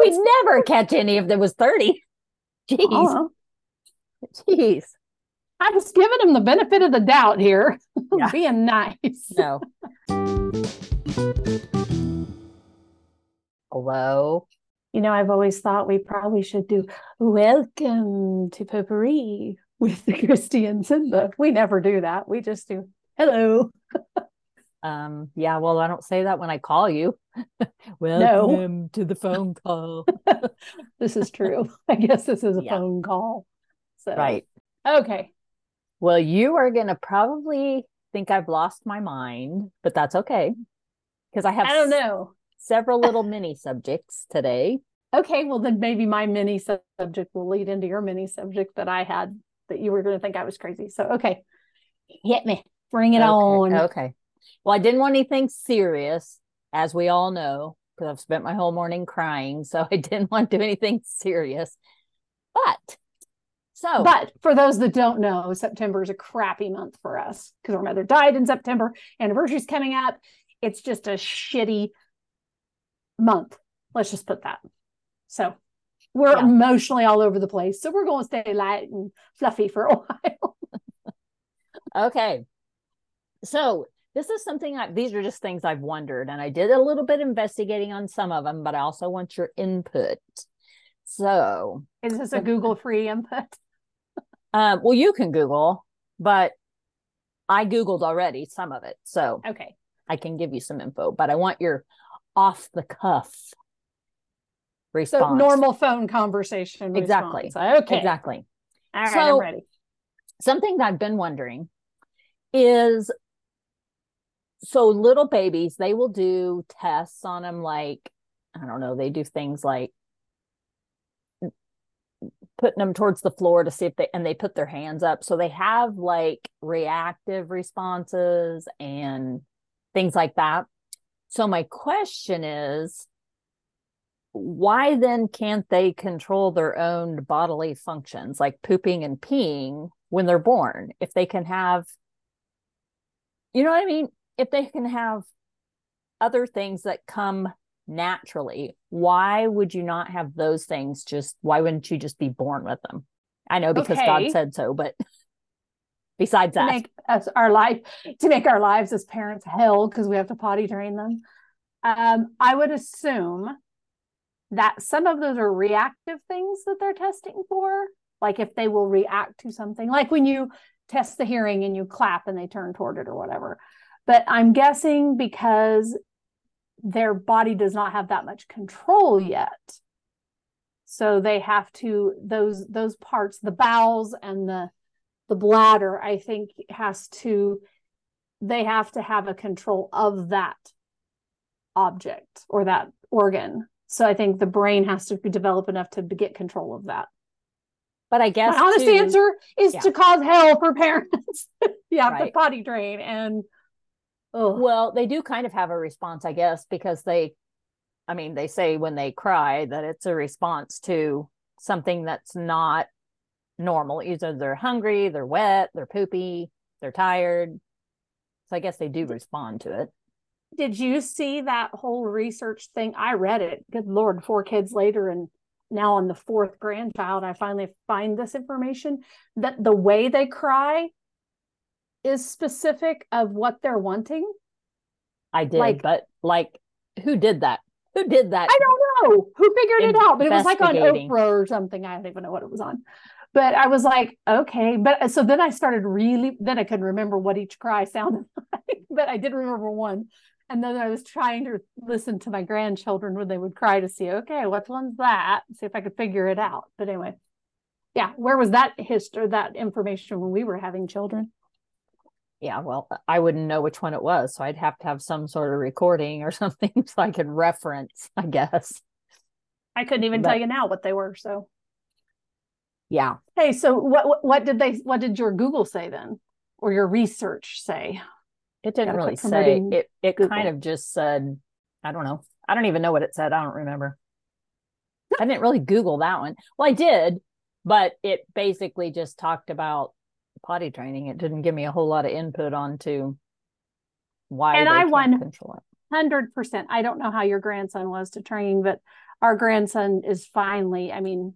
We'd never catch any if there was 30. Jeez. Oh, Jeez. I'm just giving him the benefit of the doubt here. Yeah. Being nice. No. Hello. You know, I've always thought we probably should do welcome to potpourri with the Christy and Cinda. We never do that. We just do hello. Um, yeah, well, I don't say that when I call you. Welcome to the phone call. This is true. I guess this is a Yeah. phone call. So right. Okay. Well, you are going to probably think I've lost my mind, but that's okay. Because I have I don't s- know. several little mini subjects today. Okay, well then maybe my mini subject will lead into your mini subject that I had that you were going to think I was crazy. So okay, hit me, bring it okay. on. Okay. Well, I didn't want anything serious, as we all know, because I've spent my whole morning crying. So I didn't want to do anything serious. But so, But for those that don't know, September is a crappy month for us because our mother died in September. Anniversary's coming up. It's just a shitty month. Let's just put that. So we're Yeah. emotionally all over the place. So we're going to stay light and fluffy for a while. okay. So this is something I, these are just things I've wondered, and I did a little bit investigating on some of them, but I also want your input. So, Is this a Google free input? um, well, you can Google, but I Googled already some of it. So Okay. I can give you some info, but I want your off the cuff So response. normal phone conversation. Exactly. response. Okay. Exactly. All right. So- I'm ready. Something that I've been wondering is so little babies, they will do tests on them like, I don't know, they do things like putting them towards the floor to see if they and they put their hands up. So they have like reactive responses and things like that. So my question is why then can't they control their own bodily functions like pooping and peeing when they're born if they can have you know what i mean if they can have other things that come naturally why would you not have those things just why wouldn't you just be born with them i know because god said so but besides that make us our life to make our lives as parents hell because we have to potty train them. Um, I would assume that some of those are reactive things that they're testing for, like if they will react to something, like when you test the hearing and you clap and they turn toward it or whatever. But I'm guessing because their body does not have that much control yet. So they have to those those parts, the bowels and the the bladder i think has to they have to have a control of that object or that organ so i think the brain has to be developed enough to get control of that but i guess my honest too- answer is yeah. to cause hell for parents yeah, Right. potty train and oh Well, they do kind of have a response, I guess, because they, I mean, they say when they cry that it's a response to something that's not normal. Either they're hungry, they're wet, they're poopy, they're tired. So I guess they do respond to it. did you see that whole research thing i read it good lord four kids later and now on the fourth grandchild i finally find this information that the way they cry is specific of what they're wanting? I did, Like- but like, who did that? Who did that? i don't know. Who figured it out? But it was like on oprah or something. I don't even know what it was on. But i was like okay. But uh, so then i started really then i couldn't remember what each cry sounded like but i did remember one. And then i was trying to listen to my grandchildren when they would cry to see okay which one's that? See if i could figure it out. But anyway yeah where was that history that information when we were having children Yeah, well, I wouldn't know which one it was, so I'd have to have some sort of recording or something so I could reference, I guess. i couldn't even But- tell you now what they were so Yeah. hey so what what, did they what did your google say then or your research say It didn't really say. It it Google. kind of just said, I don't know. I don't even know what it said. I don't remember. I didn't really Google that one. Well, I did, but it basically just talked about potty training. It didn't give me a whole lot of input onto why And I won- hundred percent. I don't know how your grandson was to train, but our grandson is finally, I mean,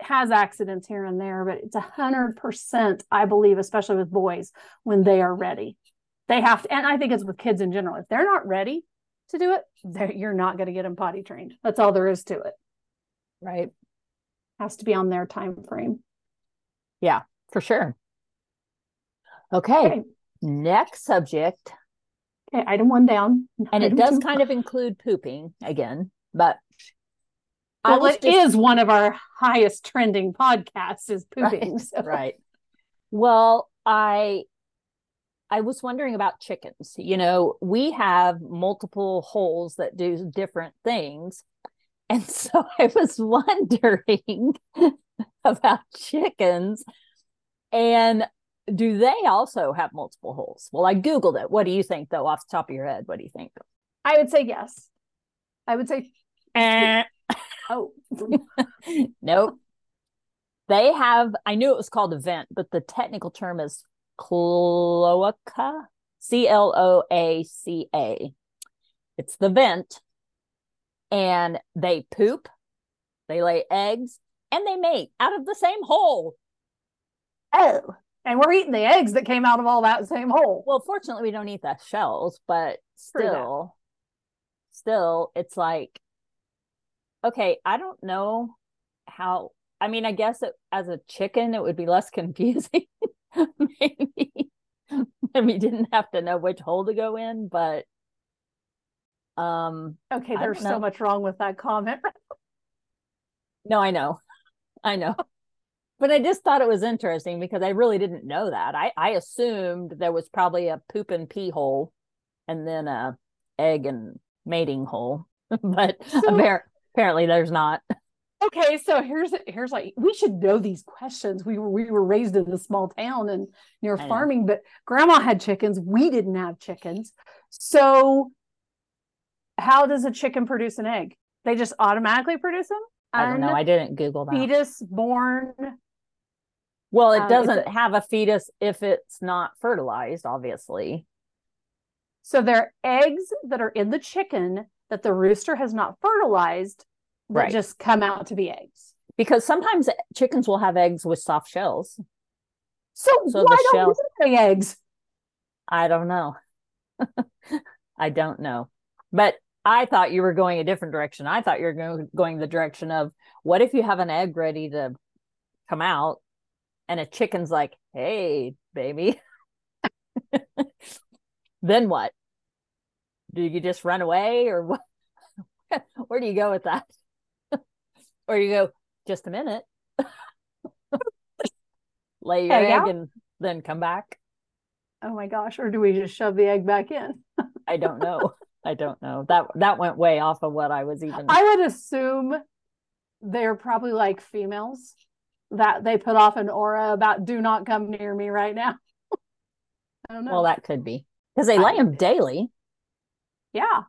has accidents here and there, but it's a hundred percent, I believe, especially with boys, when they are ready. They have to, and I think it's with kids in general. If they're not ready to do it, you're not going to get them potty trained. That's all there is to it. Right. Has to be on their time frame. Yeah, for sure. Okay. okay. Next subject. Okay, item one down. And item it does two. kind of include pooping again, but well, it just... is one of our highest trending podcasts is pooping. Right. So. right. Well, I I was wondering about chickens. You know, we have multiple holes that do different things. And so I was wondering about chickens and do they also have multiple holes? Well, I Googled it. What do you think, though, off the top of your head? What do you think? I would say yes. I would say. Eh. Oh, nope. They have, I knew it was called a vent, but the technical term is cloaca, C L O A C A. It's the vent. And they poop, they lay eggs, and they mate out of the same hole. Oh, and we're eating the eggs that came out of all that same hole. Well, fortunately, we don't eat the shells, but still, still, it's like okay, I don't know how. I mean, I guess it, as a chicken, it would be less confusing. Maybe, maybe didn't have to know which hole to go in, but um. Okay, there's so much wrong with that comment. no, I know, I know. But I just thought it was interesting because I really didn't know that. I, I assumed there was probably a poop and pee hole and then a egg and mating hole. but so, Apparently, there's not. Okay, so here's here's like we should know these questions. We were we were raised in a small town and near farming, but grandma had chickens. We didn't have chickens. So how does a chicken produce an egg? They just automatically produce them? I don't know. I didn't Google that. Fetus born. Well, it um, doesn't have a fetus if it's not fertilized, obviously. So they're eggs that are in the chicken that the rooster has not fertilized that right. just come out to be eggs. Because sometimes chickens will have eggs with soft shells. So, so why don't we lay eggs? I don't know. I don't know. But I thought you were going a different direction. I thought you were going, going the direction of what if you have an egg ready to come out and a chicken's like, hey, baby. then what? do you just run away or what? Where do you go with that? or you go, just a minute, lay your egg, egg and then come back. Oh my gosh! Or do we just shove the egg back in? I don't know. I don't know. That that went way off of what I was even. I would assume they're probably like females that they put off an aura about "Do not come near me right now." I don't know. Well, that could be because they lay them daily. Yeah.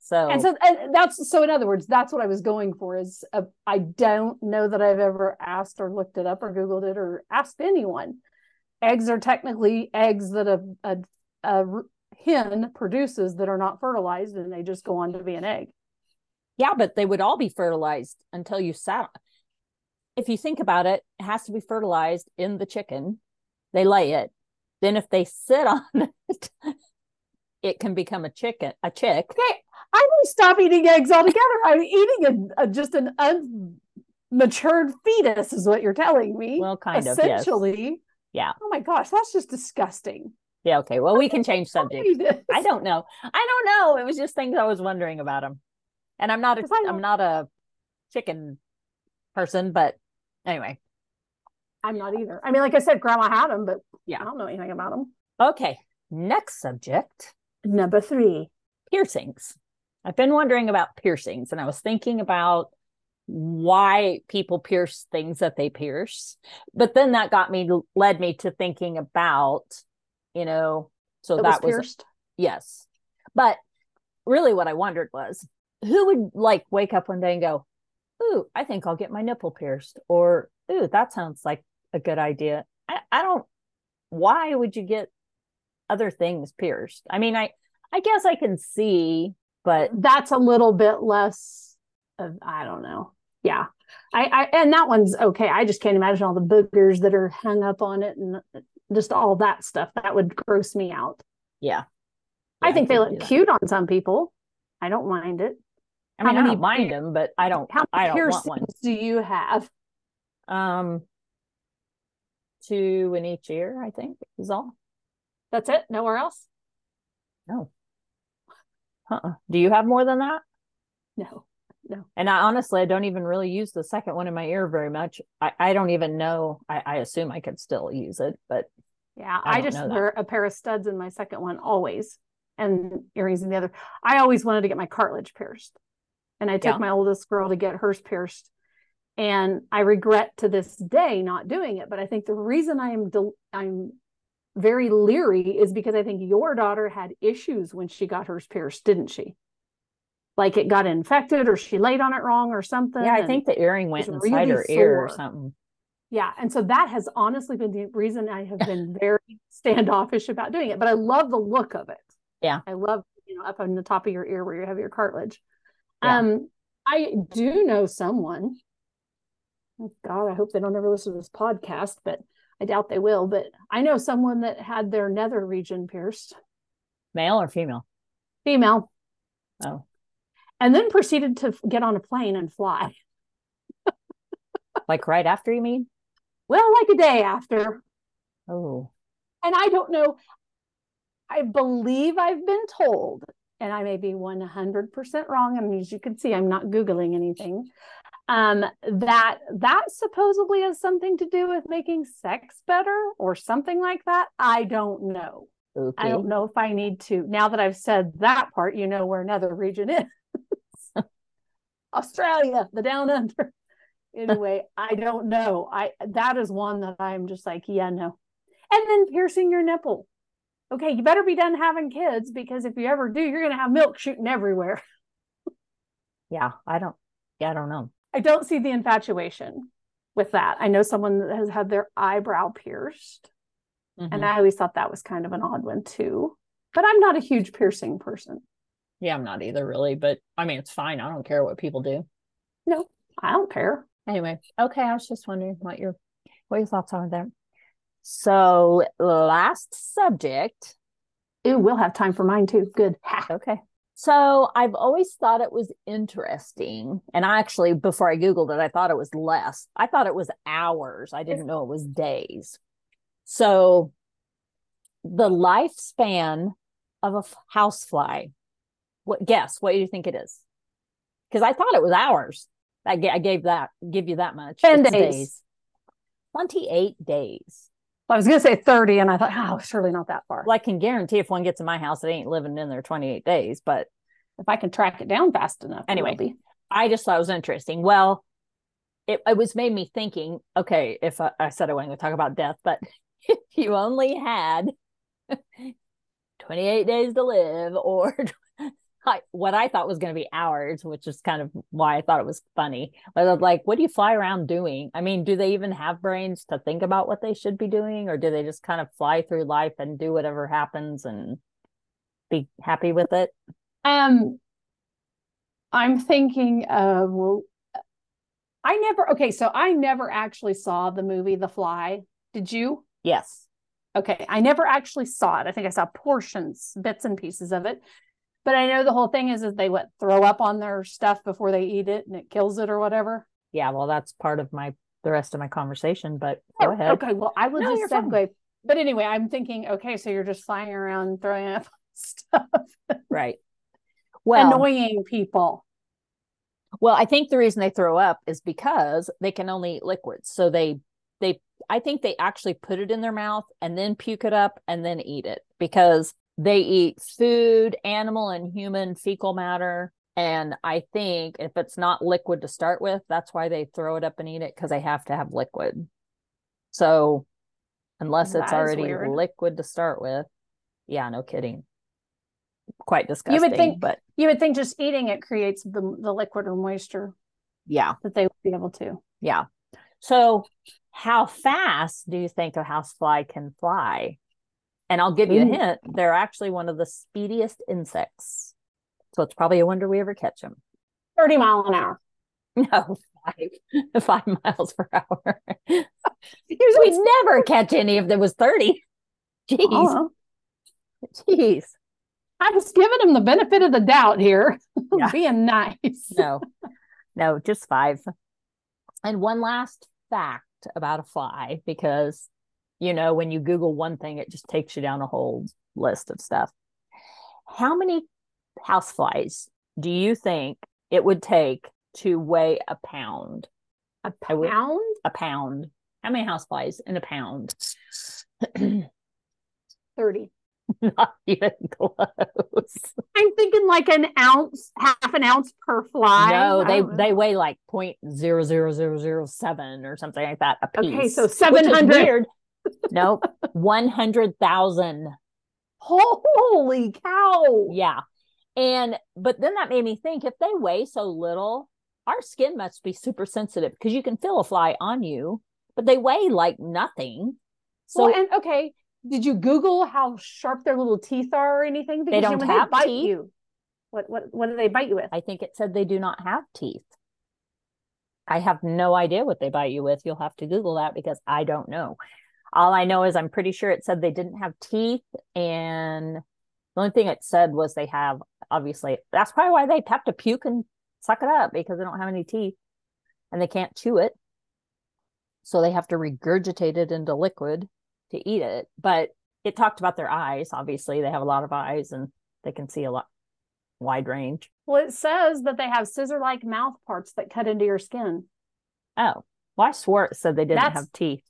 So and so and that's so in other words, that's what I was going for is uh, I don't know that I've ever asked or looked it up or googled it or asked anyone. Eggs are technically eggs that a, a, a hen produces that are not fertilized and they just go on to be an egg. Yeah, but they would all be fertilized until you sat. If you think about it, it has to be fertilized in the chicken. They lay it. Then if they sit on it, it can become a chicken, a chick. Okay, I will stop eating eggs altogether. I'm eating a, a just an unmatured fetus, is what you're telling me. Well, kind essentially, of. Essentially, yes. yeah. Oh my gosh, that's just disgusting. Yeah. Okay. Well, we can change subject. I don't know. I don't know. It was just things I was wondering about them, and I'm not a I'm not a chicken person, but anyway. I'm not either. I mean, like I said, Grandma had them, but yeah, I don't know anything about them. Okay. Next subject. Number three piercings. I've been wondering about piercings and I was thinking about why people pierce things that they pierce. But then that got me, led me to thinking about, you know, so that, that was, pierced. Yes. But really what I wondered was who would like wake up one day and go, Ooh, I think I'll get my nipple pierced. Or, Ooh, that sounds like a good idea. I, I don't, why would you get other things pierced. I mean, I I guess I can see, but that's a little bit less of I don't know. Yeah. I, I and that one's okay. I just can't imagine all the boogers that are hung up on it and uh, just all that stuff. That would gross me out. Yeah. I Yeah, think they look cute on some people. I don't mind it. I How mean, I don't mind them, but I don't. How I many don't want one. piercings do you have? Um, two in each ear, I think is all. That's it. Nowhere else. No. Uh-uh. Do you have more than that? No. No. And I honestly, I don't even really use the second one in my ear very much. I, I don't even know. I, I assume I could still use it, but Yeah, I I, just wear a pair of studs in my second one always, and earrings in the other. I always wanted to get my cartilage pierced, and I took Yeah. my oldest girl to get hers pierced, and I regret to this day not doing it. But I think the reason I am del- I'm very leery is because I think your daughter had issues when she got hers pierced, didn't she? Like it got infected, or she laid on it wrong, or something. yeah, I think the earring went inside really her ear or something. yeah. And so that has honestly been the reason I have been very standoffish about doing it. But I love the look of it. Yeah. I love, you know, up on the top of your ear where you have your cartilage. Yeah. Um, I do know someone. oh God, I hope they don't ever listen to this podcast, but I doubt they will. But I know someone that had their nether region pierced, Male or female? female, Oh, and then proceeded to get on a plane and fly. like right after you mean? Well, like a day after. Oh, and I don't know. I believe I've been told, and I may be 100% wrong. And as you can see, I'm not Googling anything. Um, that that supposedly has something to do with making sex better or something like that. I don't know. okay. I don't know if I need to. Now that I've said that part, you know where another region is Australia, the down under. Anyway, I don't know. I that is one that I'm just like, yeah, no. And then piercing your nipple. Okay, you better be done having kids because if you ever do, you're gonna have milk shooting everywhere. Yeah, I don't. Yeah, I don't know. I don't see the infatuation with that. I know someone that has had their eyebrow pierced, Mhm. and I always thought that was kind of an odd one too. But I'm not a huge piercing person. yeah, I'm not either, really. But I mean, it's fine. I don't care what people do. No, I don't care. Anyway, okay. I was just wondering what your what your thoughts are there. So, last subject. Ooh, we'll have time for mine too. Good. Okay. So I've always thought it was interesting. And I actually, before I Googled it, I thought it was less. I thought it was hours. I didn't know it was days. So the lifespan of a housefly, what guess what do you think it is? Because I thought it was hours. I, gave that, give you that much. 10 It's days. 28 days. I was gonna say 30, and I thought, oh, surely not that far. Well, I can guarantee if one gets in my house, it ain't living in there 28 days, but if I can track it down fast enough. Anyway. I just thought it was interesting. Well, it, it was made me thinking, okay, if I, I said I wasn't going to talk about death, but if you only had 28 days to live, or what I thought was going to be hours, which is kind of why I thought it was funny. But I was like, what do you fly around doing? I mean, do they even have brains to think about what they should be doing, or do they just kind of fly through life and do whatever happens and be happy with it? Um, I'm thinking of well, I never. Okay, so I never actually saw the movie The Fly. Did you? Yes. Okay, I never actually saw it. I think I saw portions, bits and pieces of it. But I know the whole thing is is they what throw up on their stuff before they eat it and it kills it or whatever. Yeah. Well, that's part of my the rest of my conversation, but go Oh, ahead. Okay, well, I will No, just fine. But anyway, I'm thinking, okay, so you're just flying around throwing up stuff, Right. Well, annoying people. well, I think the reason they throw up is because they can only eat liquids. So they they I think they actually put it in their mouth and then puke it up and then eat it because they eat food, animal and human fecal matter. And I think if it's not liquid to start with, that's why they throw it up and eat it because they have to have liquid. So unless That it's already weird. liquid to start with, yeah, no kidding. Quite disgusting. You would think- but You would think just eating it creates the the liquid or moisture yeah. that they would be able to. Yeah. So, how fast do you think a housefly can fly? And I'll give you a hint. They're actually one of the speediest insects. So it's probably a wonder we ever catch them. 30 mile an hour. No, five, five miles per hour. We'd never catch any if there was 30. Jeez. Oh, Jeez. I'm just giving him the benefit of the doubt here. Yeah. Being nice. No, no, just five. And one last fact about a fly, because, you know, when you Google one thing, it just takes you down a whole list of stuff. How many houseflies do you think it would take to weigh a pound? A pound? A pound. How many houseflies in a pound? 30. Not even close. I'm thinking like an ounce, half an ounce per fly. No, they know. they weigh like point zero zero zero zero seven or something like that a piece. Okay, so 700. weird. Nope, one hundred thousand. Holy cow. Yeah, and but then that made me think: if they weigh so little, our skin must be super sensitive because you can feel a fly on you, but they weigh like nothing. So well, and okay, did you Google how sharp their little teeth are or anything? Because don't when have they bite teeth. you, what what what do they bite you with? I think it said they do not have teeth. I have no idea what they bite you with. You'll have to Google that because I don't know. All I know is I'm pretty sure it said they didn't have teeth. And the only thing it said was they have, obviously, that's probably why they have to puke and suck it up because they don't have any teeth and they can't chew it. So they have to regurgitate it into liquid to eat it. But it talked about their eyes. Obviously, they have a lot of eyes and they can see a lot wide range. Well, it says that they have scissor-like mouth parts that cut into your skin. Oh, well, I swore it said they didn't That's- have teeth.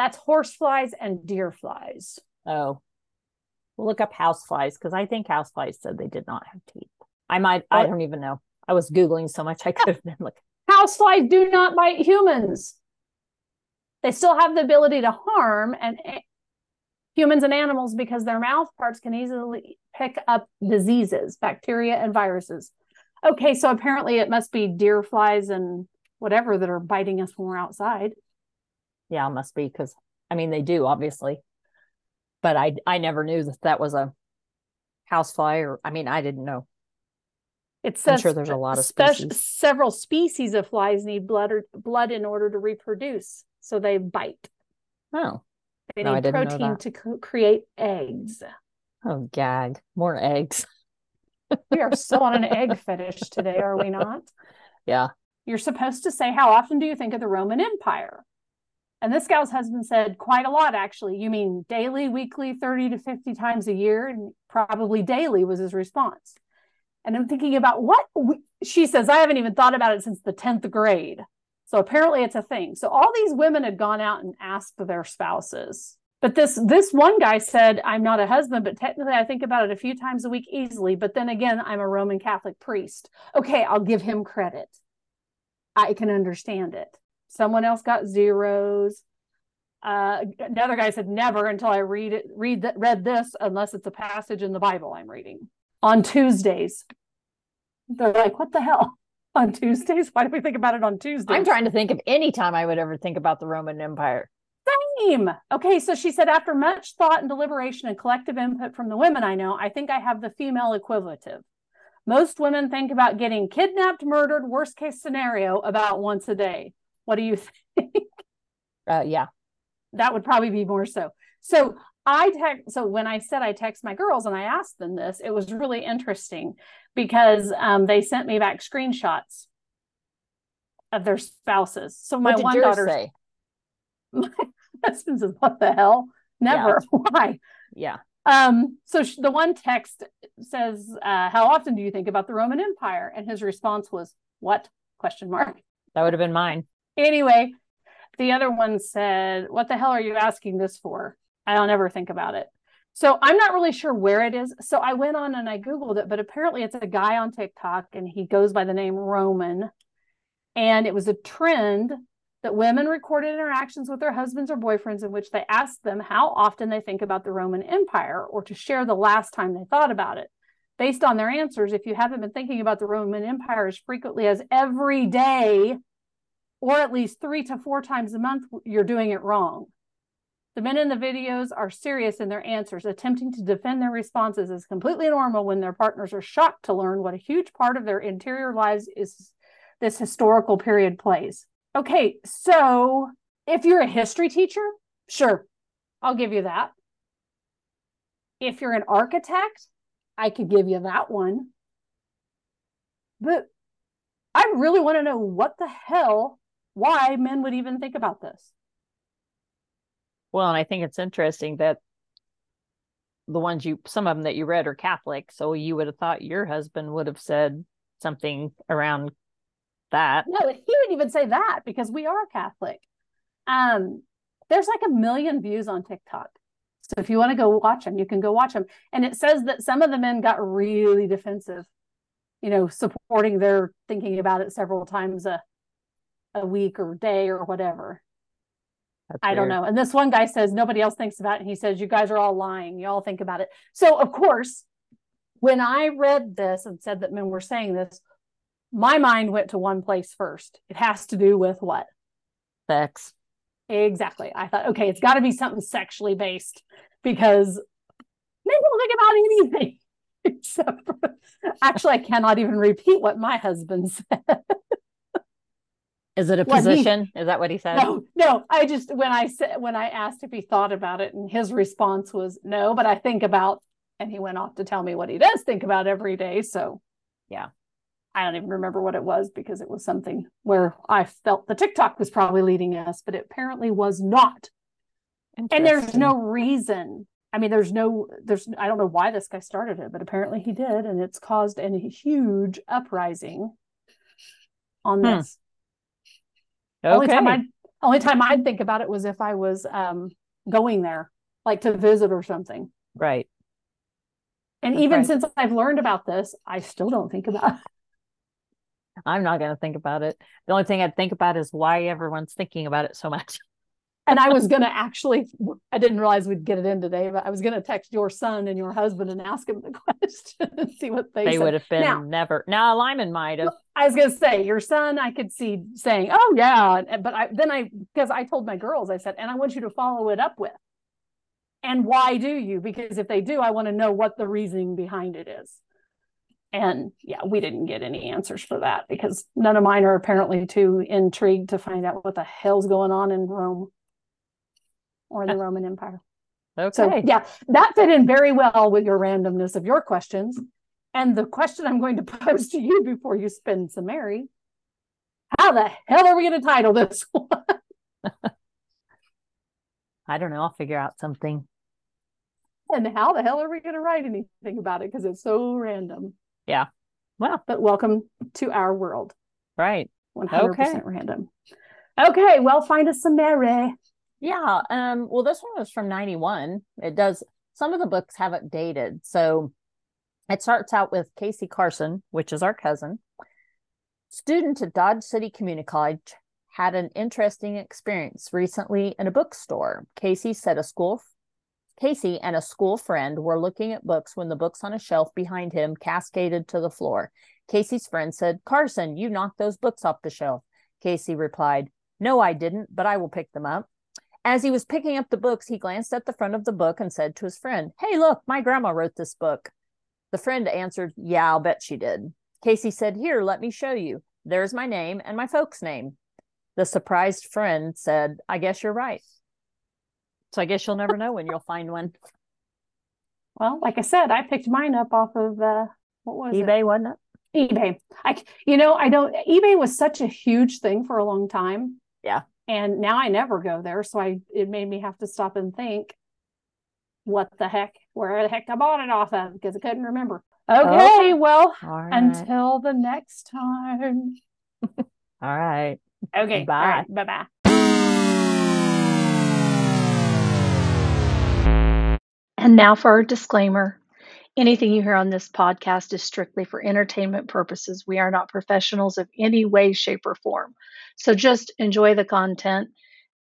That's horse flies and deer flies. Oh, we'll look up house flies because I think house flies said they did not have teeth. I might, I don't even know. I was Googling so much I could have been looking. House flies do not bite humans. They still have the ability to harm and eh, humans and animals because their mouth parts can easily pick up diseases, bacteria, and viruses. Okay, so apparently it must be deer flies and whatever that are biting us when we're outside. Yeah, it must be because I mean they do obviously, but I I never knew that that was a housefly or I mean I didn't know. It says sure there's a lot of spec- species. several species of flies need blood or blood in order to reproduce, so they bite. Oh, They No, need protein to co- create eggs. oh, gag, more eggs. We are so on an egg fetish today, are we not? Yeah, You're supposed to say, How often do you think of the Roman Empire? And this gal's husband said, Quite a lot, actually. You mean daily, weekly, 30 to 50 times a year? And probably daily was his response. And I'm thinking about what we, she says, I haven't even thought about it since the 10th grade. So apparently it's a thing. So all these women had gone out and asked their spouses. But this this one guy said, I'm not a husband, but technically I think about it a few times a week easily. But then again, I'm a Roman Catholic priest. Okay, I'll give him credit. I can understand it. Someone else got zeros. Uh, another guy said never until I read it, read that, read this, unless it's a passage in the Bible I'm reading on Tuesdays. They're like, what the hell? On Tuesdays? Why do we think about it on Tuesdays? I'm trying to think of any time I would ever think about the Roman Empire. Same. Okay, so she said, after much thought and deliberation and collective input from the women I know, I think I have the female equivalent. Most women think about getting kidnapped, murdered, worst case scenario, about once a day. What do you think? Uh, yeah, that would probably be more so. So I text. So when I said I text my girls and I asked them this, it was really interesting because um, they sent me back screenshots of their spouses. So my one daughter, say? my husband says, "What the hell? Never. Why?" Yeah, Um, so sh- the one text says, uh, "How often do you think about the Roman Empire?" And his response was, "What?" Question mark. that would have been mine. Anyway, the other one said, What the hell are you asking this for? I don't ever think about it. So I'm not really sure where it is. So I went on and I Googled it, but apparently it's a guy on TikTok and he goes by the name Roman. And it was a trend that women recorded interactions with their husbands or boyfriends in which they asked them how often they think about the Roman Empire or to share the last time they thought about it. Based on their answers, if you haven't been thinking about the Roman Empire as frequently as every day, or at least three to four times a month, you're doing it wrong. The men in the videos are serious in their answers, attempting to defend their responses is completely normal when their partners are shocked to learn what a huge part of their interior lives is this historical period plays. Okay, so if you're a history teacher, sure, I'll give you that. If you're an architect, I could give you that one. But I really want to know what the hell, why men would even think about this. Well, and I think it's interesting that the ones you, some of them that you read are Catholic. So you would have thought your husband would have said something around that. No, he wouldn't even say that because we are Catholic. Um, there's like a million views on TikTok. So if you want to go watch them, you can go watch them. And it says that some of the men got really defensive, you know, supporting their thinking about it several times a a week or day or whatever. That's I weird. don't know. And this one guy says nobody else thinks about it. He says, You guys are all lying. You all think about it. So of course, when I read this and said that men were saying this, my mind went to one place first. It has to do with what? Sex. Exactly. I thought, okay, it's got to be something sexually based because men don't think about anything except for, actually, I cannot even repeat what my husband said. Is it a position? He, Is that what he said? No, no. I just when I said when I asked if he thought about it, and his response was no, but I think about, and he went off to tell me what he does think about every day. So, yeah, I don't even remember what it was because it was something where I felt the TikTok was probably leading us, but it apparently was not. And there's no reason. I mean, there's no, there's, I don't know why this guy started it, but apparently he did. And it's caused a huge uprising on hmm. this. Okay. Only time I, only time I'd think about it was if I was um, going there, like to visit or something. Right. And That's even right. since I've learned about this, I still don't think about it. I'm not going to think about it. The only thing I'd think about is why everyone's thinking about it so much. And I was going to actually, I didn't realize we'd get it in today, but I was going to text your son and your husband and ask them the question and see what they They said. would have been now, never. Now, Lyman might have. I was going to say, your son, I could see saying, oh, yeah. But I, then I, because I told my girls, I said, and I want you to follow it up with. And why do you? Because if they do, I want to know what the reasoning behind it is. And yeah, we didn't get any answers for that because none of mine are apparently too intrigued to find out what the hell's going on in Rome or the Roman Empire. Okay. So yeah, that fit in very well with your randomness of your questions. And the question I'm going to pose to you before you spin some Mary, how the hell are we going to title this one? I don't know. I'll figure out something. And how the hell are we going to write anything about it? Because it's so random. Yeah. Well, but welcome to our world. Right. 100% okay. random. Okay. Well, find us some Mary. Yeah. Um, well, this one was from 91. It does, some of the books have it dated. So it starts out with Casey Carson, which is our cousin. Student at Dodge City Community College had an interesting experience recently in a bookstore. Casey said a school Casey and a school friend were looking at books when the books on a shelf behind him cascaded to the floor. Casey's friend said, Carson, you knocked those books off the shelf. Casey replied, No, I didn't, but I will pick them up. As he was picking up the books, he glanced at the front of the book and said to his friend, Hey, look, my grandma wrote this book. The friend answered, Yeah, I'll bet she did. Casey said, Here, let me show you. There's my name and my folks' name. The surprised friend said, I guess you're right. So I guess you'll never know when you'll find one. Well, like I said, I picked mine up off of uh, what was eBay, it? wasn't it? eBay. I, you know, I don't. eBay was such a huge thing for a long time. Yeah. And now I never go there, so I it made me have to stop and think, what the heck, where the heck I bought it off of because I couldn't remember. Okay, okay. well, right. until the next time. All right. Okay. Bye. Right. Bye. Bye. And now for our disclaimer. Anything you hear on this podcast is strictly for entertainment purposes. We are not professionals of any way, shape, or form. So just enjoy the content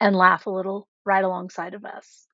and laugh a little right alongside of us.